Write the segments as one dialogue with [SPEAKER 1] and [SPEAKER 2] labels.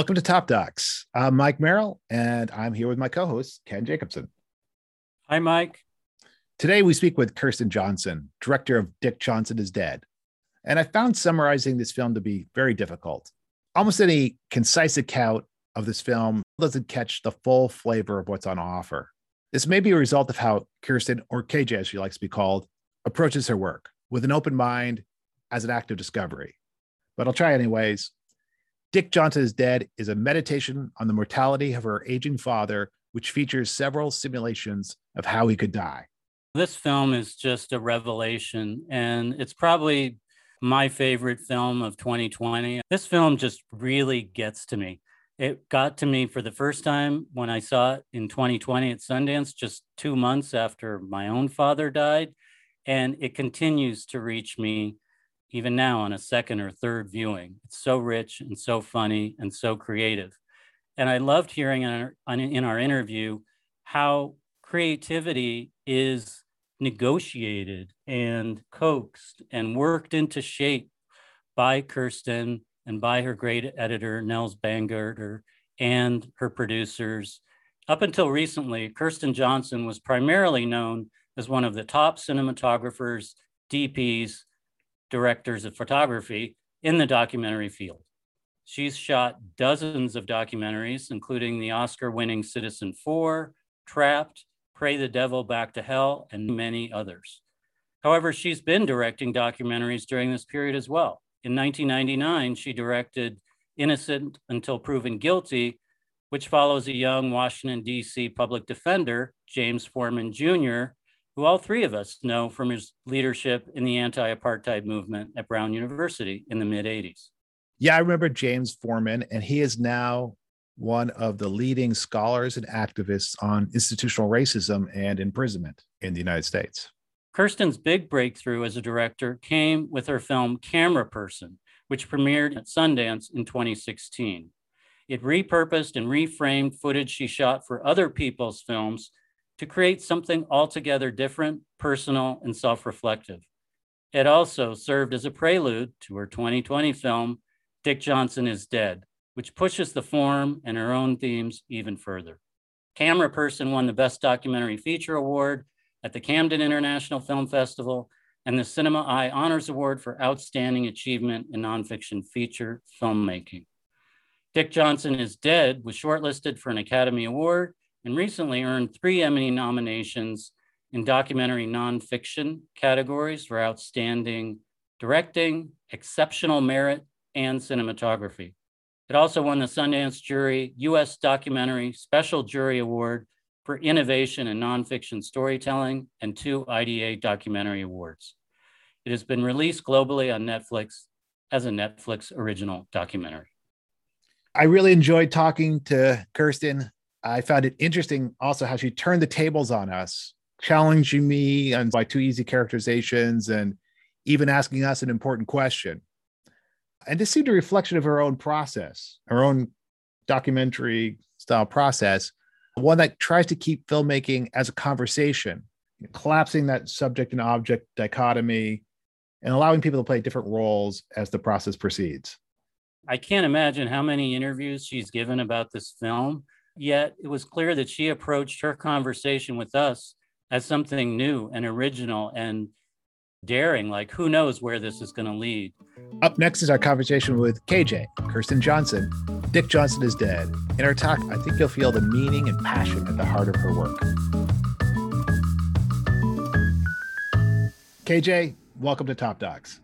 [SPEAKER 1] Welcome to Top Docs. I'm Mike Merrill, and I'm here with my co host, Ken Jacobson.
[SPEAKER 2] Hi, Mike.
[SPEAKER 1] Today, we speak with Kirsten Johnson, director of Dick Johnson is Dead. And I found summarizing this film to be very difficult. Almost any concise account of this film doesn't catch the full flavor of what's on offer. This may be a result of how Kirsten, or KJ as she likes to be called, approaches her work with an open mind as an act of discovery. But I'll try anyways. Dick Johnson is Dead is a meditation on the mortality of her aging father, which features several simulations of how he could die.
[SPEAKER 2] This film is just a revelation, and it's probably my favorite film of 2020. This film just really gets to me. It got to me for the first time when I saw it in 2020 at Sundance, just two months after my own father died. And it continues to reach me even now on a second or third viewing. It's so rich and so funny and so creative. And I loved hearing in our, in our interview how creativity is negotiated and coaxed and worked into shape by Kirsten and by her great editor, Nels Bangerter, and her producers. Up until recently, Kirsten Johnson was primarily known as one of the top cinematographers, DPs, directors of photography in the documentary field. She's shot dozens of documentaries, including the Oscar winning Citizenfour, Trapped, Pray the Devil Back to Hell, and many others. However, she's been directing documentaries during this period as well. In 1999, she directed Innocent Until Proven Guilty, which follows a young Washington, D.C. public defender, James Forman Jr., who all three of us know from his leadership in the anti apartheid movement at Brown University in the mid 80s.
[SPEAKER 1] Yeah, I remember James Forman, and he is now one of the leading scholars and activists on institutional racism and imprisonment in the United States.
[SPEAKER 2] Kirsten's big breakthrough as a director came with her film Camera Person, which premiered at Sundance in 2016. It repurposed and reframed footage she shot for other people's films to create something altogether different, personal, and self reflective. It also served as a prelude to her 2020 film, Dick Johnson is Dead, which pushes the form and her own themes even further. Camera Person won the Best Documentary Feature Award at the Camden International Film Festival and the Cinema Eye Honors Award for Outstanding Achievement in Nonfiction Feature Filmmaking. Dick Johnson is Dead was shortlisted for an Academy Award and recently earned three Emmy nominations in documentary nonfiction categories for outstanding directing, exceptional merit, and cinematography. It also won the Sundance Jury U.S. Documentary Special Jury Award for Innovation in Nonfiction Storytelling and two IDA Documentary Awards. It has been released globally on Netflix as a Netflix original documentary.
[SPEAKER 1] I really enjoyed talking to Kirsten I found it interesting also how she turned the tables on us, challenging me on by too easy characterizations and even asking us an important question. And this seemed a reflection of her own process, her own documentary style process, one that tries to keep filmmaking as a conversation, collapsing that subject and object dichotomy and allowing people to play different roles as the process proceeds.
[SPEAKER 2] I can't imagine how many interviews she's given about this film Yet it was clear that she approached her conversation with us as something new and original and daring. Like, who knows where this is going to lead?
[SPEAKER 1] Up next is our conversation with KJ, Kirsten Johnson. Dick Johnson is dead. In our talk, I think you'll feel the meaning and passion at the heart of her work. KJ, welcome to Top Docs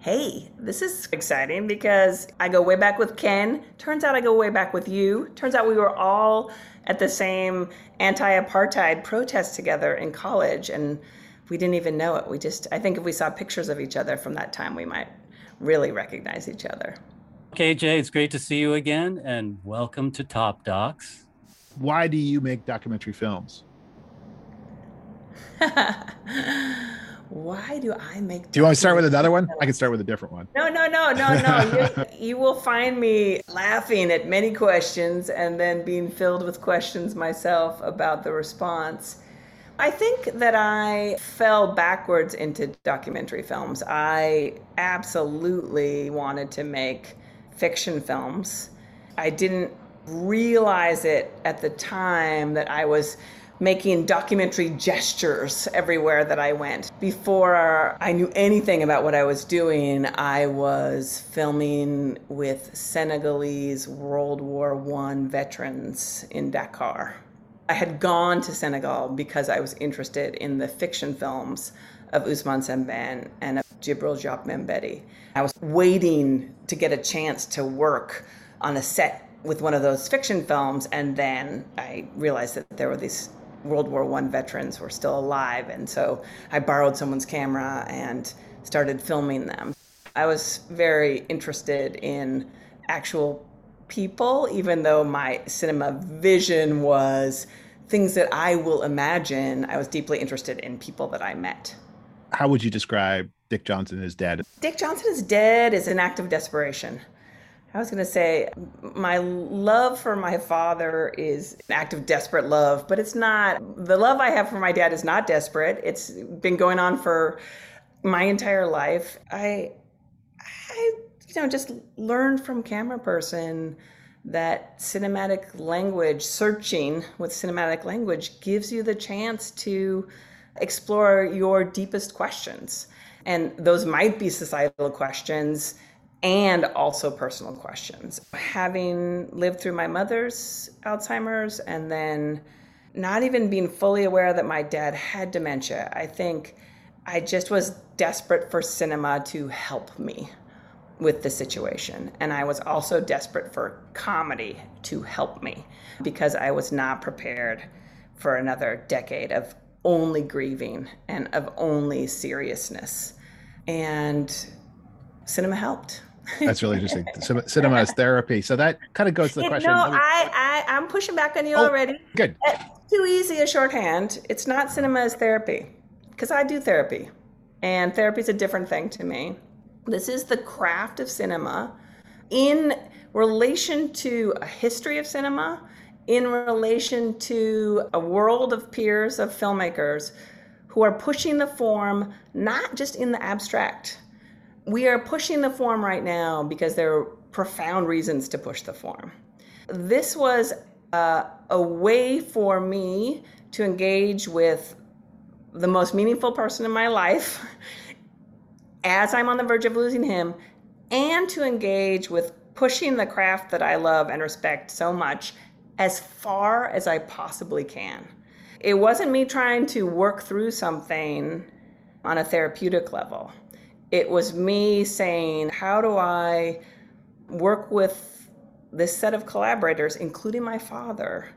[SPEAKER 3] hey, this is exciting because I go way back with Ken. Turns out I go way back with you. Turns out we were all at the same anti apartheid protest together in college and we didn't even know it. We just, I think if we saw pictures of each other from that time, we might really recognize each other.
[SPEAKER 2] KJ, it's great to see you again and welcome to Top Docs.
[SPEAKER 1] Why do you make documentary films?
[SPEAKER 3] why do I make?
[SPEAKER 1] Do you want to start with another one? I can start with a different one.
[SPEAKER 3] No, no, no, no, no. you, you will find me laughing at many questions and then being filled with questions myself about the response. I think that I fell backwards into documentary films. I absolutely wanted to make fiction films. I didn't realize it at the time that I was making documentary gestures everywhere that I went. Before I knew anything about what I was doing, I was filming with Senegalese World War I veterans in Dakar. I had gone to Senegal because I was interested in the fiction films of Ousmane Sembène and of Djibril Diop Mambéty. I was waiting to get a chance to work on a set with one of those fiction films, and then I realized that there were these World War One veterans were still alive, and so I borrowed someone's camera and started filming them. I was very interested in actual people, even though my cinema vision was things that I will imagine. I was deeply interested in people that I met.
[SPEAKER 1] How would you describe Dick Johnson is dead?
[SPEAKER 3] Dick Johnson is dead is an act of desperation. I was going to say, my love for my father is an act of desperate love, but it's not. The love I have for my dad is not desperate. It's been going on for my entire life. I, I, you know, just learned from camera person that cinematic language, searching with cinematic language, gives you the chance to explore your deepest questions. And those might be societal questions and also personal questions. Having lived through my mother's Alzheimer's and then not even being fully aware that my dad had dementia, I think I just was desperate for cinema to help me with the situation. And I was also desperate for comedy to help me because I was not prepared for another decade of only grieving and of only seriousness. And cinema helped.
[SPEAKER 1] That's really interesting. Cinema is therapy. So that kind of goes to the question.
[SPEAKER 3] No, I, I, I'm pushing back on you oh, already.
[SPEAKER 1] Good.
[SPEAKER 3] That's too easy a shorthand. It's not cinema as therapy, because I do therapy, and therapy is a different thing to me. This is the craft of cinema in relation to a history of cinema, in relation to a world of peers of filmmakers who are pushing the form not just in the abstract we are pushing the form right now because there are profound reasons to push the form. This was uh, a way for me to engage with the most meaningful person in my life as I'm on the verge of losing him, and to engage with pushing the craft that I love and respect so much as far as I possibly can. It wasn't me trying to work through something on a therapeutic level it was me saying, how do I work with this set of collaborators, including my father,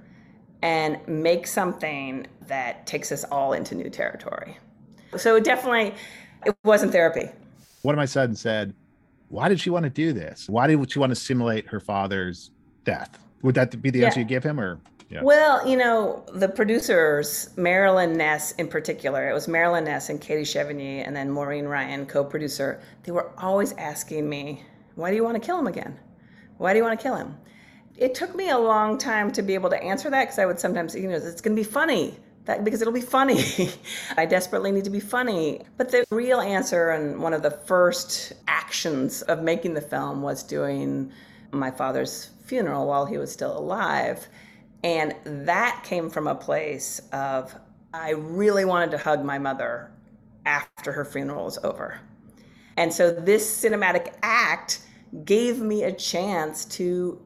[SPEAKER 3] and make something that takes us all into new territory? So definitely, it wasn't therapy.
[SPEAKER 1] One of my sons said, why did she want to do this? Why did she want to simulate her father's death? Would that be the answer you give him or?
[SPEAKER 3] Yeah. Well, you know, the producers, Marilyn Ness in particular, it was Marilyn Ness and Katie Chevigny and then Maureen Ryan, co producer, they were always asking me, why do you want to kill him again? Why do you want to kill him? It took me a long time to be able to answer that because I would sometimes, you know, it's going to be funny. That, because it'll be funny. I desperately need to be funny. But the real answer and one of the first actions of making the film was doing my father's funeral while he was still alive. And that came from a place of I really wanted to hug my mother after her funeral was over. And so this cinematic act gave me a chance to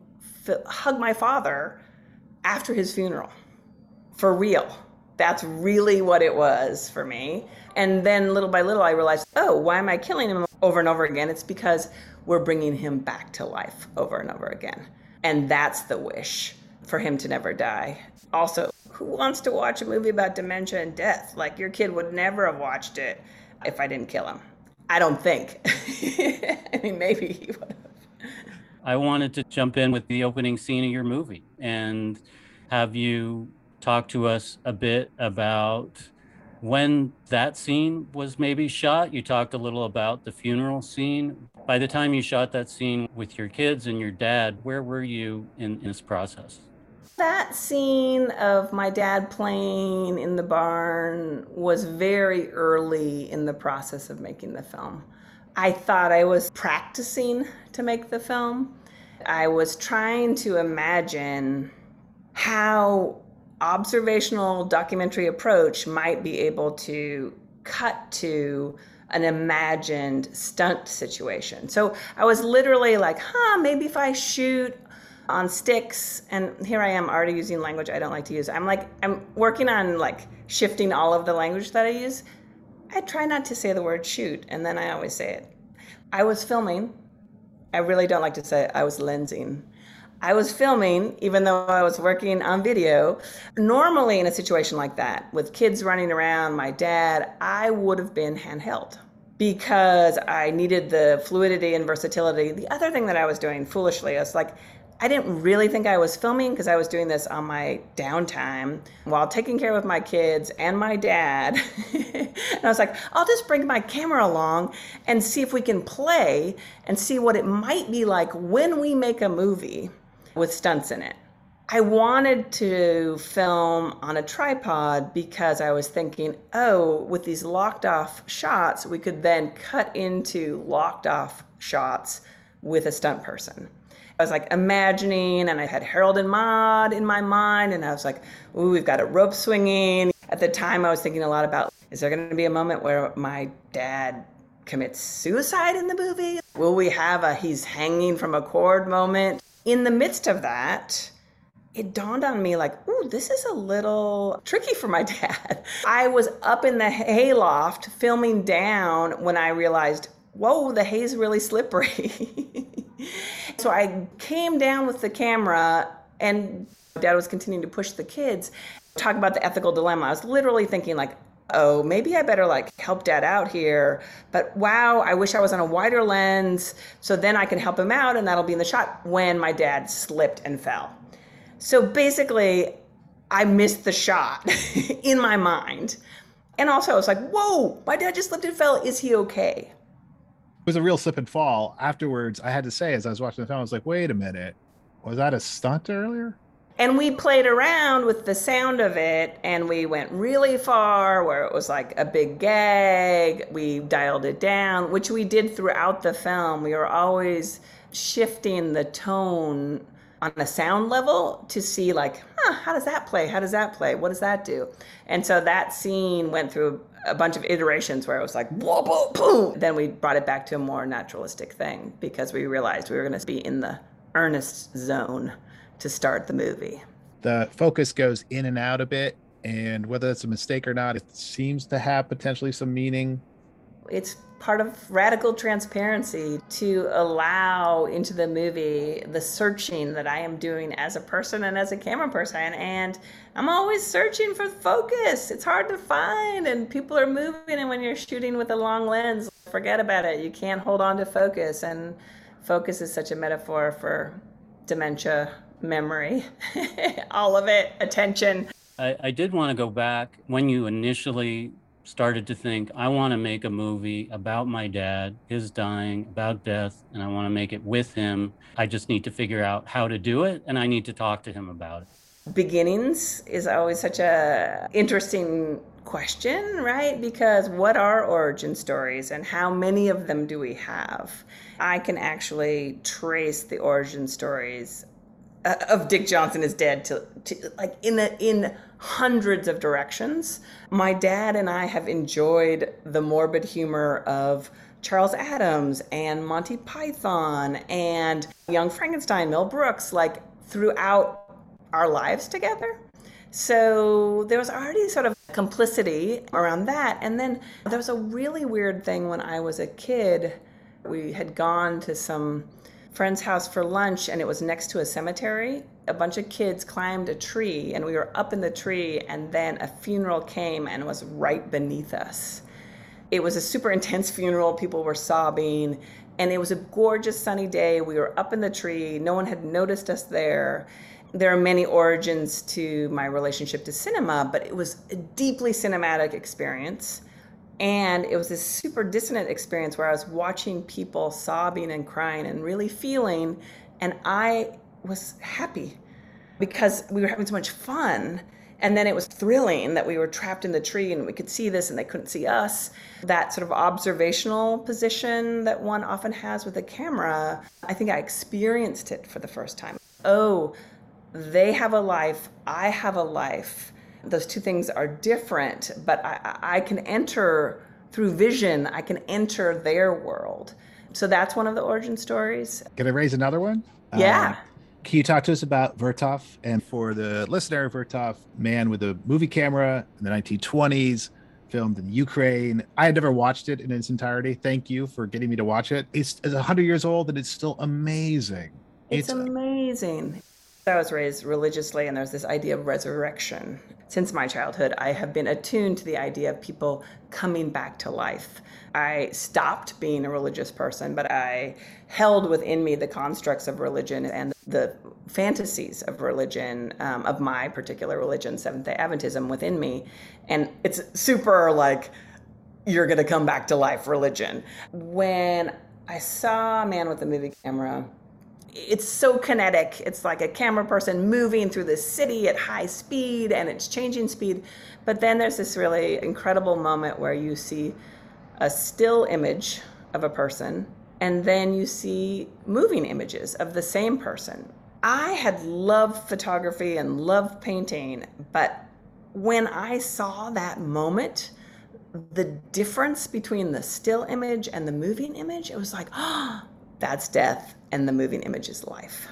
[SPEAKER 3] f- hug my father after his funeral for real. That's really what it was for me. And then little by little, I realized, oh, why am I killing him over and over again? It's because we're bringing him back to life over and over again. And that's the wish for him to never die. Also, who wants to watch a movie about dementia and death? Like, your kid would never have watched it if I didn't kill him. I don't think. I mean, maybe he would have.
[SPEAKER 2] I wanted to jump in with the opening scene of your movie and have you talk to us a bit about when that scene was maybe shot. You talked a little about the funeral scene. By the time you shot that scene with your kids and your dad, where were you in, in this process?
[SPEAKER 3] That scene of my dad playing in the barn was very early in the process of making the film. I thought I was practicing to make the film. I was trying to imagine how observational documentary approach might be able to cut to an imagined stunt situation. So I was literally like, huh, maybe if I shoot on sticks and here I am already using language I don't like to use. I'm like I'm working on like shifting all of the language that I use. I try not to say the word shoot and then I always say it. I was filming. I really don't like to say it. I was lensing. I was filming, even though I was working on video. Normally, in a situation like that, with kids running around, my dad, I would have been handheld because I needed the fluidity and versatility. The other thing that I was doing foolishly, I was like, I didn't really think I was filming because I was doing this on my downtime while taking care of my kids and my dad. and I was like, I'll just bring my camera along and see if we can play and see what it might be like when we make a movie with stunts in it. I wanted to film on a tripod because I was thinking, oh, with these locked off shots, we could then cut into locked off shots with a stunt person. I was like imagining, and I had Harold and Maude in my mind, and I was like, ooh, we've got a rope swinging. At the time, I was thinking a lot about is there going to be a moment where my dad commits suicide in the movie? Will we have a he's hanging from a cord moment? In the midst of that, it dawned on me like, ooh, this is a little tricky for my dad. I was up in the hayloft filming down when I realized, whoa, the hay's really slippery. So I came down with the camera, and dad was continuing to push the kids, talk about the ethical dilemma. I was literally thinking, like, oh, maybe I better like help dad out here. But wow, I wish I was on a wider lens so then I can help him out and that'll be in the shot when my dad slipped and fell. So basically, I missed the shot in my mind. And also, I was like, whoa, my dad just slipped and fell. Is he okay?
[SPEAKER 1] Was a real slip and fall. Afterwards, I had to say, as I was watching the film, I was like, wait a minute, was that a stunt earlier?
[SPEAKER 3] And we played around with the sound of it and we went really far where it was like a big gag. We dialed it down, which we did throughout the film. We were always shifting the tone on a sound level to see like, huh, how does that play? How does that play? What does that do? And so that scene went through a bunch of iterations where it was like, whoa, whoa, boom. Then we brought it back to a more naturalistic thing because we realized we were going to be in the earnest zone to start the movie.
[SPEAKER 1] The focus goes in and out a bit, and whether it's a mistake or not, it seems to have potentially some meaning.
[SPEAKER 3] It's part of radical transparency to allow into the movie the searching that I am doing as a person and as a camera person. And I'm always searching for focus. It's hard to find, and people are moving. And when you're shooting with a long lens, forget about it. You can't hold on to focus. And focus is such a metaphor for dementia, memory, all of it, attention.
[SPEAKER 2] I, I did want to go back when you initially started to think, I want to make a movie about my dad, his dying, about death, and I want to make it with him. I just need to figure out how to do it, and I need to talk to him about it.
[SPEAKER 3] Beginnings is always such a interesting question, right? Because what are origin stories and how many of them do we have? I can actually trace the origin stories uh, of Dick Johnson is dead to, to like in a, in hundreds of directions. My dad and I have enjoyed the morbid humor of Charles Addams and Monty Python and Young Frankenstein, Mel Brooks, like throughout our lives together. So there was already sort of complicity around that. And then there was a really weird thing when I was a kid. We had gone to some friend's house for lunch and it was next to a cemetery. A bunch of kids climbed a tree and we were up in the tree and then a funeral came and was right beneath us. It was a super intense funeral. People were sobbing and it was a gorgeous sunny day. We were up in the tree. No one had noticed us there. There are many origins to my relationship to cinema, but it was a deeply cinematic experience and it was this super dissonant experience where I was watching people sobbing and crying and really feeling, and I was happy because we were having so much fun. And then it was thrilling that we were trapped in the tree and we could see this and they couldn't see us. That sort of observational position that one often has with a camera, I think I experienced it for the first time. Oh, they have a life, I have a life. Those two things are different, but I, I can enter through vision, I can enter their world. So that's one of the origin stories.
[SPEAKER 1] Can I raise another one?
[SPEAKER 3] Yeah.
[SPEAKER 1] Um, can you talk to us about Vertov? And for the listener, Vertov, man with a movie camera in the 1920s, filmed in Ukraine. I had never watched it in its entirety. Thank you for getting me to watch it. It's, it's 100 years old and it's still amazing.
[SPEAKER 3] It's, it's amazing. I was raised religiously, and there's this idea of resurrection. Since my childhood, I have been attuned to the idea of people coming back to life. I stopped being a religious person, but I held within me the constructs of religion and the fantasies of religion, um, of my particular religion, Seventh day Adventism, within me. And it's super like, you're going to come back to life religion. When I saw a man with a movie camera, it's so kinetic. It's like a camera person moving through the city at high speed and it's changing speed. But then there's this really incredible moment where you see a still image of a person and then you see moving images of the same person. I had loved photography and loved painting, but when I saw that moment, the difference between the still image and the moving image, it was like, oh, that's death and the moving image is life.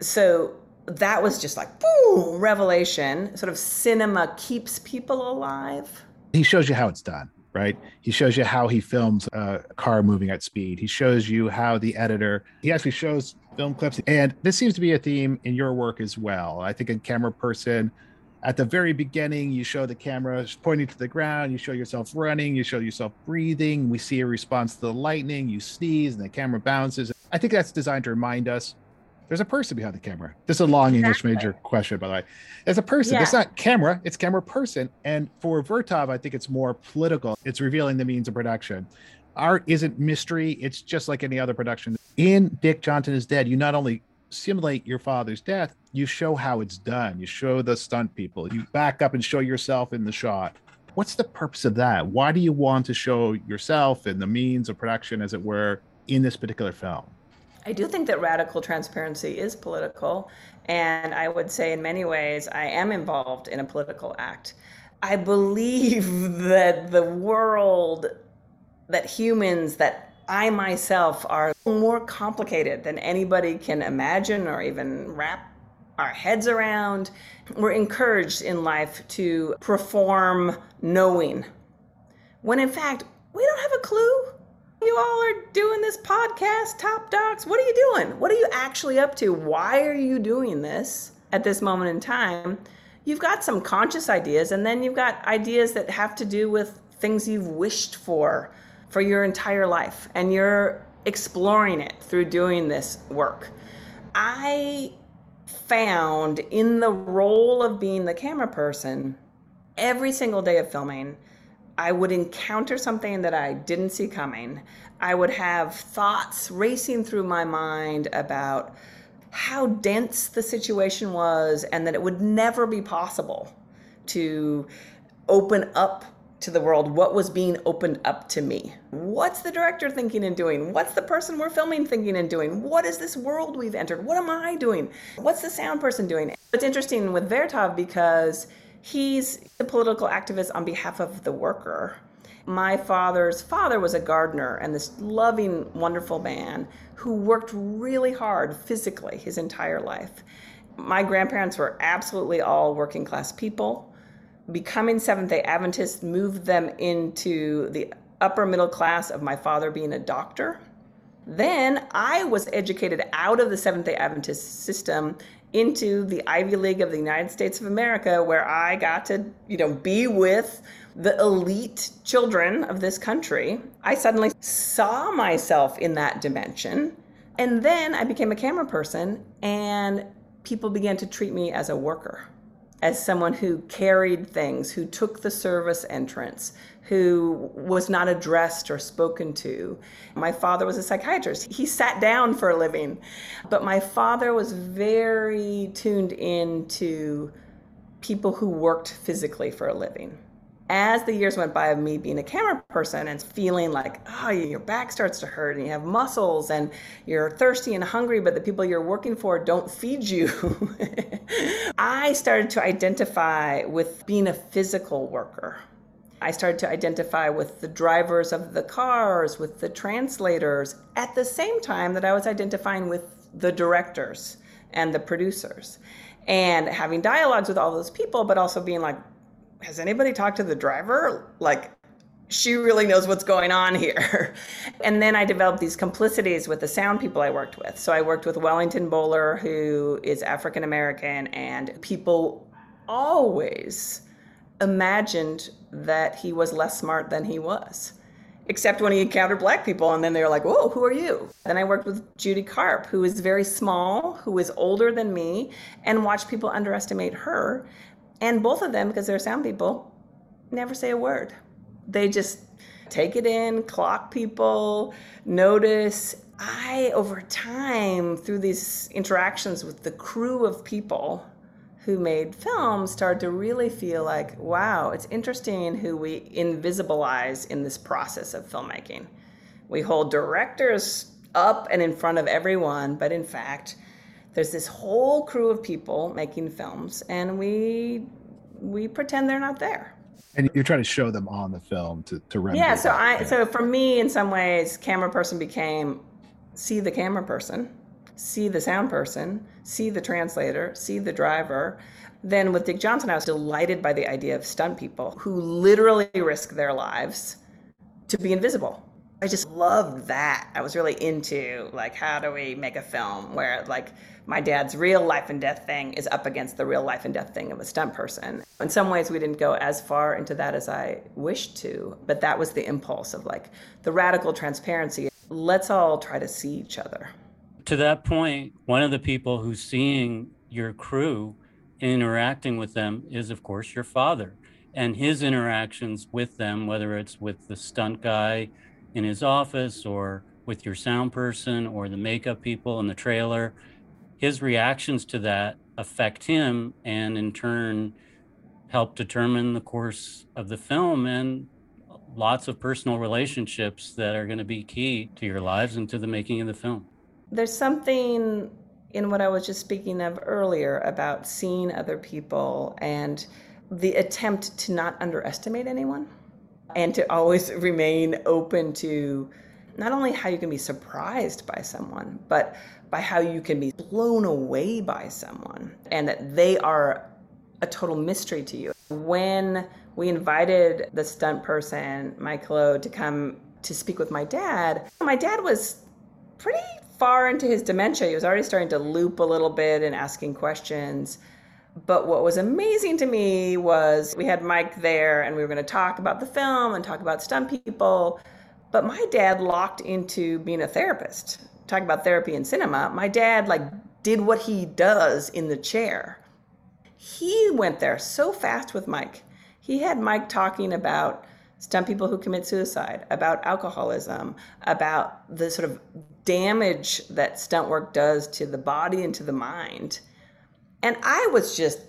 [SPEAKER 3] So that was just like, boom, revelation. Sort of cinema keeps people alive.
[SPEAKER 1] He shows you how it's done, right? He shows you how he films a car moving at speed. He shows you how the editor, he actually shows film clips. And this seems to be a theme in your work as well. I think a camera person, at the very beginning, you show the camera pointing to the ground, you show yourself running, you show yourself breathing. We see a response to the lightning, you sneeze, and the camera bounces. I think that's designed to remind us there's a person behind the camera. This is a long exactly. English major question, by the way. There's a person. Yeah. It's not camera, it's camera person. And for Vertov, I think it's more political. It's revealing the means of production. Art isn't mystery, it's just like any other production. In Dick Johnson is Dead, you not only simulate your father's death, you show how it's done. You show the stunt people. You back up and show yourself in the shot. What's the purpose of that? Why do you want to show yourself and the means of production, as it were, in this particular film?
[SPEAKER 3] I do think that radical transparency is political. And I would say, in many ways, I am involved in a political act. I believe that the world, that humans, that I myself are more complicated than anybody can imagine or even wrap our heads around. We're encouraged in life to perform knowing, when in fact, we don't have a clue. You all are doing this podcast, Top Docs. What are you doing? What are you actually up to? Why are you doing this at this moment in time? You've got some conscious ideas, and then you've got ideas that have to do with things you've wished for for your entire life, and you're exploring it through doing this work. I found in the role of being the camera person every single day of filming I would encounter something that I didn't see coming. I would have thoughts racing through my mind about how dense the situation was and that it would never be possible to open up to the world what was being opened up to me. What's the director thinking and doing? What's the person we're filming thinking and doing? What is this world we've entered? What am I doing? What's the sound person doing? It's interesting with Vertov because He's a political activist on behalf of the worker. My father's father was a gardener and this loving, wonderful man who worked really hard physically his entire life. My grandparents were absolutely all working class people. Becoming Seventh day Adventists moved them into the upper middle class of my father being a doctor. Then I was educated out of the Seventh day Adventist system into the Ivy League of the United States of America, where I got to, you know, be with the elite children of this country. I suddenly saw myself in that dimension. And then I became a camera person, and people began to treat me as a worker, as someone who carried things, who took the service entrance, who was not addressed or spoken to. My father was a psychiatrist. He sat down for a living. But my father was very tuned into people who worked physically for a living. As the years went by of me being a camera person and feeling like, oh, your back starts to hurt and you have muscles and you're thirsty and hungry, but the people you're working for don't feed you, I started to identify with being a physical worker. I started to identify with the drivers of the cars, with the translators, at the same time that I was identifying with the directors and the producers and having dialogues with all those people, but also being like, has anybody talked to the driver? Like, she really knows what's going on here. and then I developed these complicities with the sound people I worked with. So I worked with Wellington Bowler, who is African American, and people always imagined that he was less smart than he was except when he encountered black people and then they were like whoa who are you then i worked with judy karp who is very small who is older than me and watched people underestimate her and both of them because they're sound people never say a word they just take it in clock people notice i over time through these interactions with the crew of people who made films started to really feel like, wow, it's interesting who we invisibilize in this process of filmmaking. We hold directors up and in front of everyone, but in fact, there's this whole crew of people making films, and we we pretend they're not there.
[SPEAKER 1] And you're trying to show them on the film to to render.
[SPEAKER 3] Yeah. So I so for me, in some ways, camera person became see the camera person see the sound person, see the translator, see the driver. Then with Dick Johnson, I was delighted by the idea of stunt people who literally risk their lives to be invisible. I just loved that. I was really into like how do we make a film where like my dad's real life and death thing is up against the real life and death thing of a stunt person. In some ways we didn't go as far into that as I wished to, but that was the impulse of like the radical transparency. Let's all try to see each other
[SPEAKER 2] to that point, one of the people who's seeing your crew interacting with them is, of course, your father. And his interactions with them, whether it's with the stunt guy in his office or with your sound person or the makeup people in the trailer, his reactions to that affect him and in turn help determine the course of the film and lots of personal relationships that are going to be key to your lives and to the making of the film.
[SPEAKER 3] There's something in what I was just speaking of earlier about seeing other people and the attempt to not underestimate anyone and to always remain open to not only how you can be surprised by someone, but by how you can be blown away by someone and that they are a total mystery to you. When we invited the stunt person, Mike Lowe, to come to speak with my dad, my dad was pretty far into his dementia. He was already starting to loop a little bit and asking questions. But what was amazing to me was we had Mike there and we were going to talk about the film and talk about stunt people. But my dad locked into being a therapist, talking about therapy and cinema. My dad, like, did what he does in the chair. He went there so fast with Mike. He had Mike talking about stunt people who commit suicide, about alcoholism, about the sort of damage that stunt work does to the body and to the mind. And I was just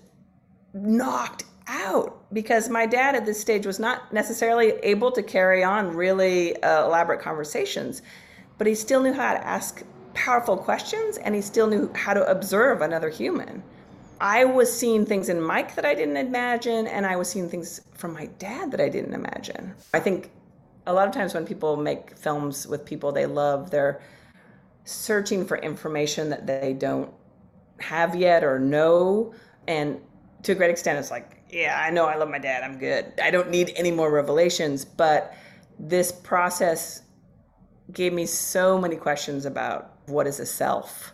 [SPEAKER 3] knocked out because my dad at this stage was not necessarily able to carry on really uh, elaborate conversations, but he still knew how to ask powerful questions and he still knew how to observe another human. I was seeing things in Mike that I didn't imagine, and I was seeing things from my dad that I didn't imagine. I think a lot of times when people make films with people they love, they're searching for information that they don't have yet or know. And to a great extent, it's like, yeah, I know I love my dad. I'm good. I don't need any more revelations. But this process gave me so many questions about what is a self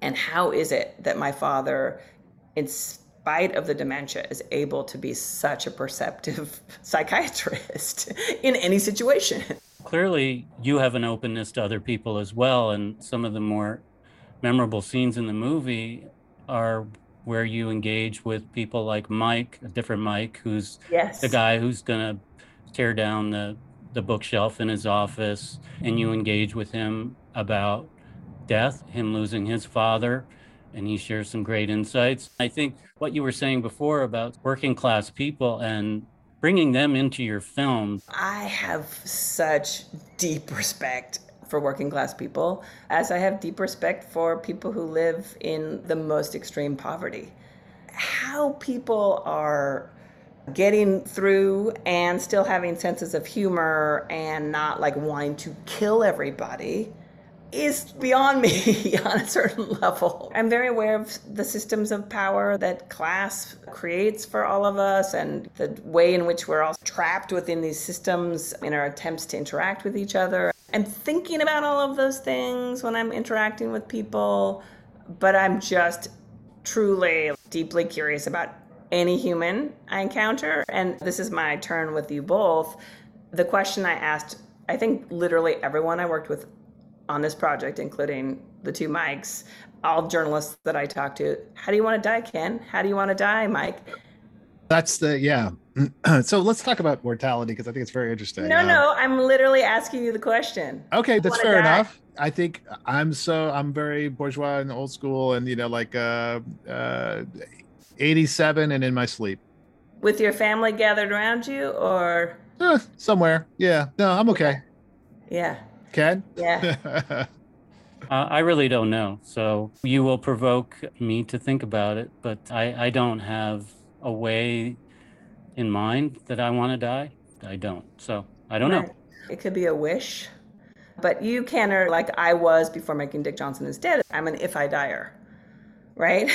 [SPEAKER 3] and how is it that my father in spite of the dementia, is able to be such a perceptive psychiatrist in any situation.
[SPEAKER 2] Clearly, you have an openness to other people as well. And some of the more memorable scenes in the movie are where you engage with people like Mike, a different Mike, who's
[SPEAKER 3] yes.
[SPEAKER 2] the guy who's going to tear down the, the bookshelf in his office. And you engage with him about death, him losing his father and he shares some great insights. I think what you were saying before about working class people and bringing them into your film.
[SPEAKER 3] I have such deep respect for working class people, as I have deep respect for people who live in the most extreme poverty. How people are getting through and still having senses of humor and not like wanting to kill everybody is beyond me on a certain level. I'm very aware of the systems of power that class creates for all of us and the way in which we're all trapped within these systems in our attempts to interact with each other. I'm thinking about all of those things when I'm interacting with people, but I'm just truly deeply curious about any human I encounter. And this is my turn with you both. The question I asked, I think literally everyone I worked with on this project, including the two Mikes, all journalists that I talked to. How do you want to die, Ken? How do you want to die, Mike?
[SPEAKER 1] That's the yeah. so let's talk about mortality because I think it's very interesting.
[SPEAKER 3] No, um, no, I'm literally asking you the question.
[SPEAKER 1] Okay, that's fair die? enough. I think I'm so I'm very bourgeois and old school, and you know, like uh, uh, 87 and in my sleep.
[SPEAKER 3] With your family gathered around you, or
[SPEAKER 1] uh, somewhere? Yeah, no, I'm okay.
[SPEAKER 3] Yeah.
[SPEAKER 1] Ken?
[SPEAKER 3] Yeah.
[SPEAKER 2] uh, I really don't know. So you will provoke me to think about it, but I, I don't have a way in mind that I want to die. I don't. So I don't right. know.
[SPEAKER 3] It could be a wish, but you can, or like I was before making Dick Johnson is dead. I'm an if I dyer, right?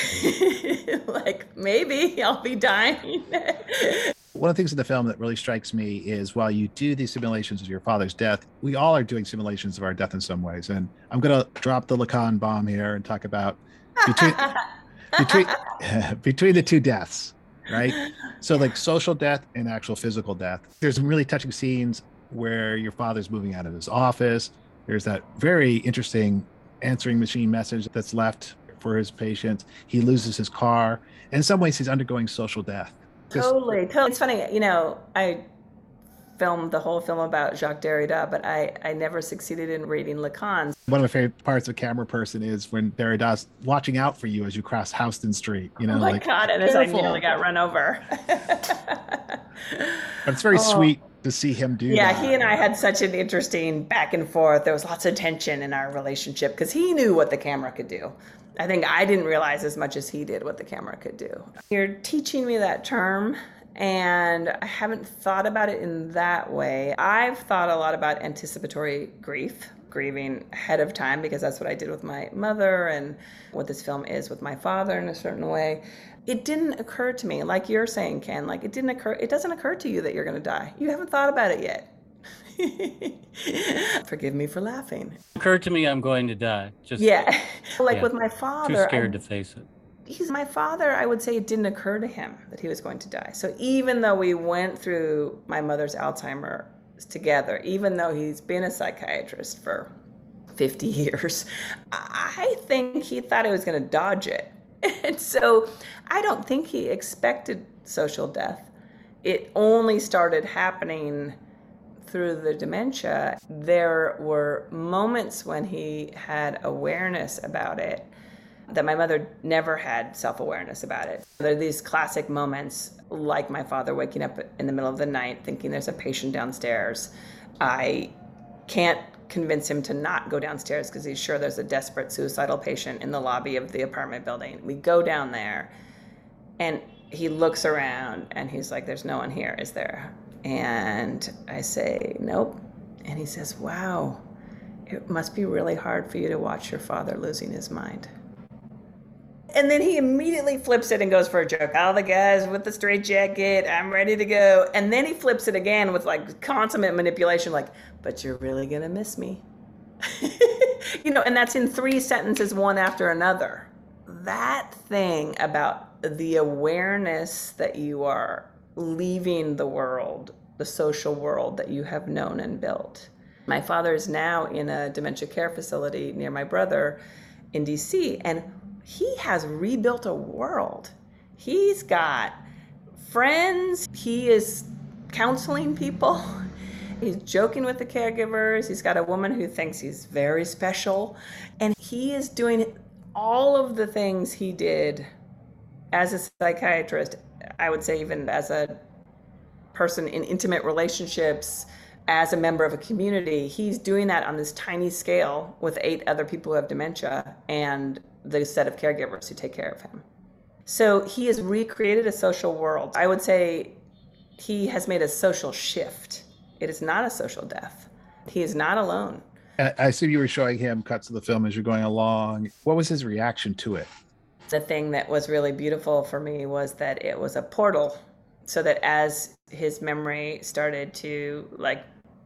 [SPEAKER 3] like maybe I'll be dying.
[SPEAKER 1] One of the things in the film that really strikes me is while you do these simulations of your father's death, we all are doing simulations of our death in some ways. And I'm going to drop the Lacan bomb here and talk about between between between the two deaths, right? So like social death and actual physical death. There's some really touching scenes where your father's moving out of his office. There's that very interesting answering machine message that's left for his patients. He loses his car. In some ways, he's undergoing social death.
[SPEAKER 3] Totally, totally. It's funny, you know, I filmed the whole film about Jacques Derrida, but I, I never succeeded in reading Lacan.
[SPEAKER 1] One of my favorite parts of Camera Person is when Derrida's watching out for you as you cross Houston Street. You know,
[SPEAKER 3] oh my
[SPEAKER 1] like,
[SPEAKER 3] God, and as I nearly got run over.
[SPEAKER 1] it's very oh. sweet to see him do
[SPEAKER 3] yeah,
[SPEAKER 1] that.
[SPEAKER 3] he and I had such an interesting back and forth. There was lots of tension in our relationship because he knew what the camera could do. I think I didn't realize as much as he did what the camera could do. You're teaching me that term, and I haven't thought about it in that way. I've thought a lot about anticipatory grief, grieving ahead of time, because that's what I did with my mother and what this film is with my father in a certain way. It didn't occur to me, like you're saying, Ken, like it didn't occur, it doesn't occur to you that you're to die. You haven't thought about it yet. Forgive me for laughing.
[SPEAKER 2] Occurred to me I'm going to die.
[SPEAKER 3] Just yeah, like yeah. with my father.
[SPEAKER 2] Too scared I, to face it.
[SPEAKER 3] He's my father. I would say it didn't occur to him that he was going to die. So even though we went through my mother's Alzheimer together, even though he's been a psychiatrist for 50 years, I think he thought he was going to dodge it. And so I don't think he expected social death. It only started happening through the dementia, there were moments when he had awareness about it that my mother never had self awareness about it. There are these classic moments, like my father waking up in the middle of the night thinking there's a patient downstairs. I can't convince him to not go downstairs because he's sure there's a desperate suicidal patient in the lobby of the apartment building. We go down there and he looks around and he's like, There's no one here, is there? And I say, Nope. And he says, Wow, it must be really hard for you to watch your father losing his mind. And then he immediately flips it and goes for a joke. All the guys with the straight jacket, I'm ready to go. And then he flips it again with like consummate manipulation, like, but you're really gonna miss me. you know, and that's in three sentences, one after another. That thing about the awareness that you are leaving the world, the social world that you have known and built. My father is now in a dementia care facility near my brother in DC, and he has rebuilt a world. He's got friends, he is counseling people. He's joking with the caregivers. He's got a woman who thinks he's very special. And he is doing all of the things he did as a psychiatrist, I would say, even as a person in intimate relationships, as a member of a community, he's doing that on this tiny scale with eight other people who have dementia and the set of caregivers who take care of him. So he has recreated a social world. I would say he has made a social shift. It is not a social death. He is not alone.
[SPEAKER 1] I see you were showing him cuts of the film as you're going along. What was his reaction to it?
[SPEAKER 3] The thing that was really beautiful for me was that it was a portal so that as his memory started to like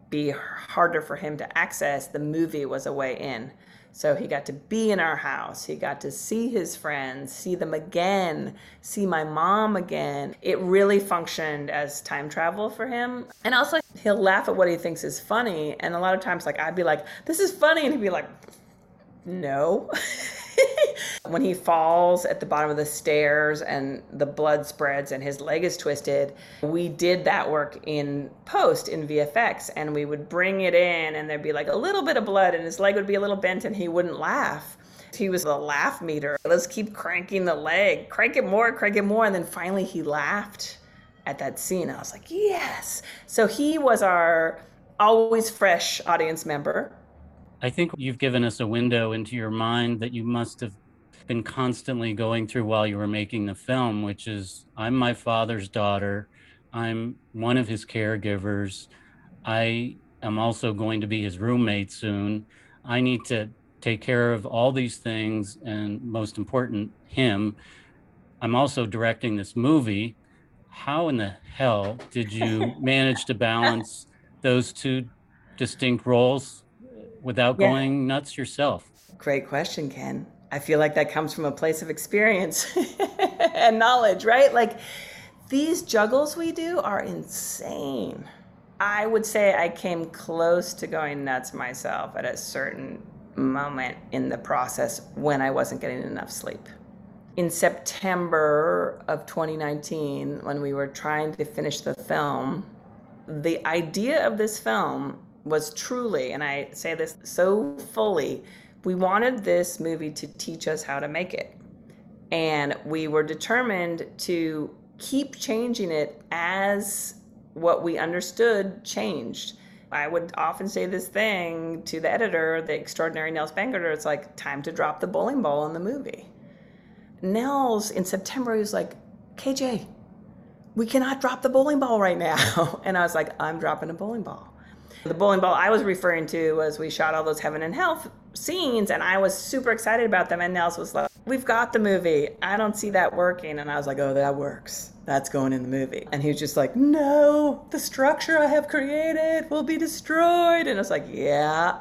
[SPEAKER 3] be harder for him to access, the movie was a way in. So he got to be in our house. He got to see his friends, see them again, see my mom again. It really functioned as time travel for him. And also, he'll laugh at what he thinks is funny. And a lot of times, like, I'd be like, this is funny. And he'd be like, no. when he falls at the bottom of the stairs and the blood spreads and his leg is twisted, we did that work in post in VFX and we would bring it in and there'd be like a little bit of blood and his leg would be a little bent and he wouldn't laugh. He was the laugh meter. Let's keep cranking the leg, crank it more, crank it more. And then finally he laughed at that scene. I was like, yes. So he was our always fresh audience member
[SPEAKER 2] I think you've given us a window into your mind that you must have been constantly going through while you were making the film, which is I'm my father's daughter. I'm one of his caregivers. I am also going to be his roommate soon. I need to take care of all these things and, most important, him. I'm also directing this movie. How in the hell did you manage to balance those two distinct roles without yeah. going nuts yourself?
[SPEAKER 3] Great question, Ken. I feel like that comes from a place of experience and knowledge, right? Like these juggles we do are insane. I would say I came close to going nuts myself at a certain moment in the process when I wasn't getting enough sleep. In September of 2019, when we were trying to finish the film, the idea of this film was truly, and I say this so fully, we wanted this movie to teach us how to make it. And we were determined to keep changing it as what we understood changed. I would often say this thing to the editor, the extraordinary Nels Bangerter, it's like, time to drop the bowling ball in the movie. Nels, in September, he was like, KJ, we cannot drop the bowling ball right now. And I was like, I'm dropping a bowling ball. The bowling ball I was referring to was we shot all those heaven and hell scenes, and I was super excited about them. And Nels was like, We've got the movie. I don't see that working. And I was like, Oh, that works. That's going in the movie. And he was just like, No, the structure I have created will be destroyed. And I was like, Yeah.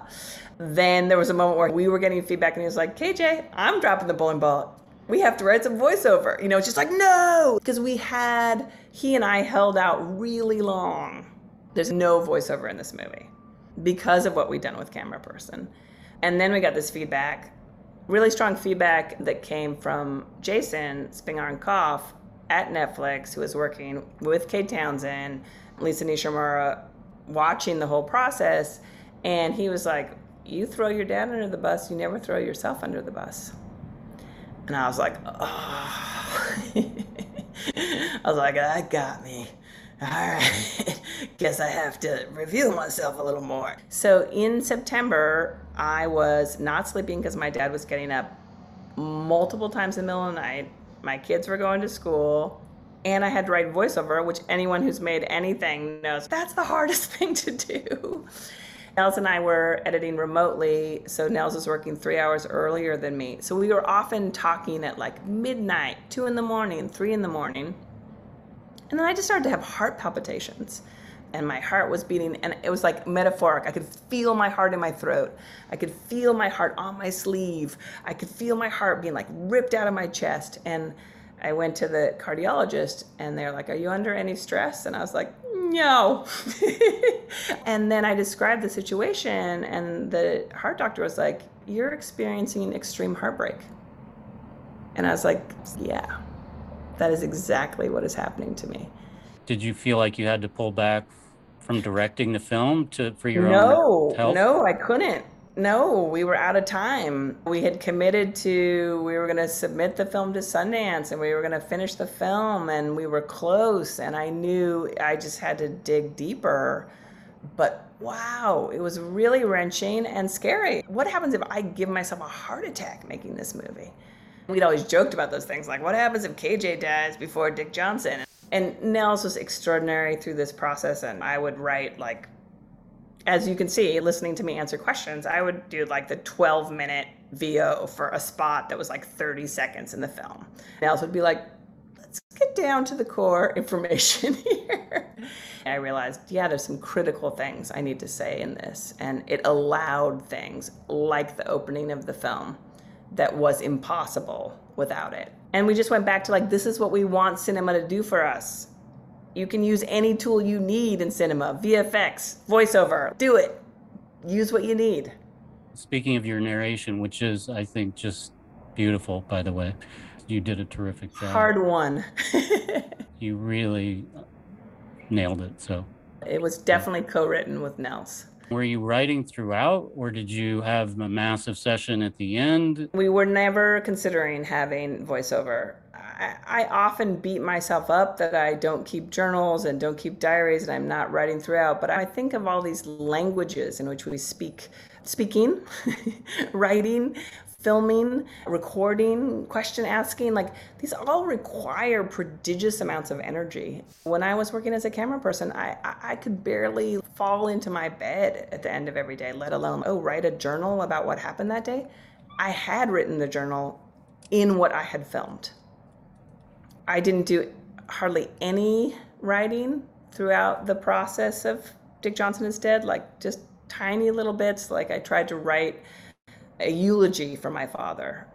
[SPEAKER 3] Then there was a moment where we were getting feedback, and he was like, KJ, I'm dropping the bowling ball we have to write some voiceover. You know, it's just like, no, because we had, he and I held out really long there's no voiceover in this movie because of what we've done with Camera Person. And then we got this feedback, really strong feedback that came from Jason Spingarn Koff at Netflix, who was working with Kate Townsend, Lisa Nishimura, watching the whole process. And he was like, You throw your dad under the bus, you never throw yourself under the bus. And I was like, Oh. I was like, That got me all right, guess I have to review myself a little more. So in September, I was not sleeping because my dad was getting up multiple times in the middle of the night. My kids were going to school, and I had to write voiceover, which anyone who's made anything knows that's the hardest thing to do. Nels and I were editing remotely, so Nels was working three hours earlier than me. So we were often talking at like midnight, two in the morning, three in the morning. And then I just started to have heart palpitations. And my heart was beating, and it was like metaphoric. I could feel my heart in my throat. I could feel my heart on my sleeve. I could feel my heart being like ripped out of my chest. And I went to the cardiologist, and they're like, Are you under any stress? And I was like, No. and then I described the situation, and the heart doctor was like, You're experiencing extreme heartbreak. And I was like, Yeah. That is exactly what is happening to me.
[SPEAKER 2] Did you feel like you had to pull back from directing the film to for your
[SPEAKER 3] no,
[SPEAKER 2] own health?
[SPEAKER 3] No, I couldn't. no, we were out of time. We had committed to, we were going to submit the film to Sundance and we were going to finish the film and we were close. And I knew I just had to dig deeper. But wow, it was really wrenching and scary. What happens if I give myself a heart attack making this movie? We'd always joked about those things like, what happens if KJ dies before Dick Johnson? And Nels was extraordinary through this process. And I would write like as you can see, listening to me answer questions, I would do like the 12 minute VO for a spot that was like 30 seconds in the film. Nels would be like, let's get down to the core information here. I realized, yeah, there's some critical things I need to say in this. And it allowed things like the opening of the film that was impossible without it. And we just went back to like, this is what we want cinema to do for us. You can use any tool you need in cinema VFX, voiceover, do it. Use what you need.
[SPEAKER 2] Speaking of your narration, which is, I think, just beautiful, by the way, you did a terrific job.
[SPEAKER 3] Hard one.
[SPEAKER 2] you really nailed it. So
[SPEAKER 3] it was definitely co written with Nels.
[SPEAKER 2] Were you writing throughout, or did you have a massive session at the end?
[SPEAKER 3] We were never considering having voiceover. I, often beat myself up that I don't keep journals and don't keep diaries and I'm not writing throughout. But I think of all these languages in which we speak speaking, writing, filming, recording, question asking, like these all require prodigious amounts of energy. When I was working as a camera person, I, I could barely fall into my bed at the end of every day, let alone, oh, write a journal about what happened that day. I had written the journal in what I had filmed. I didn't do hardly any writing throughout the process of Dick Johnson is Dead, like just tiny little bits. Like I tried to write a eulogy for my father.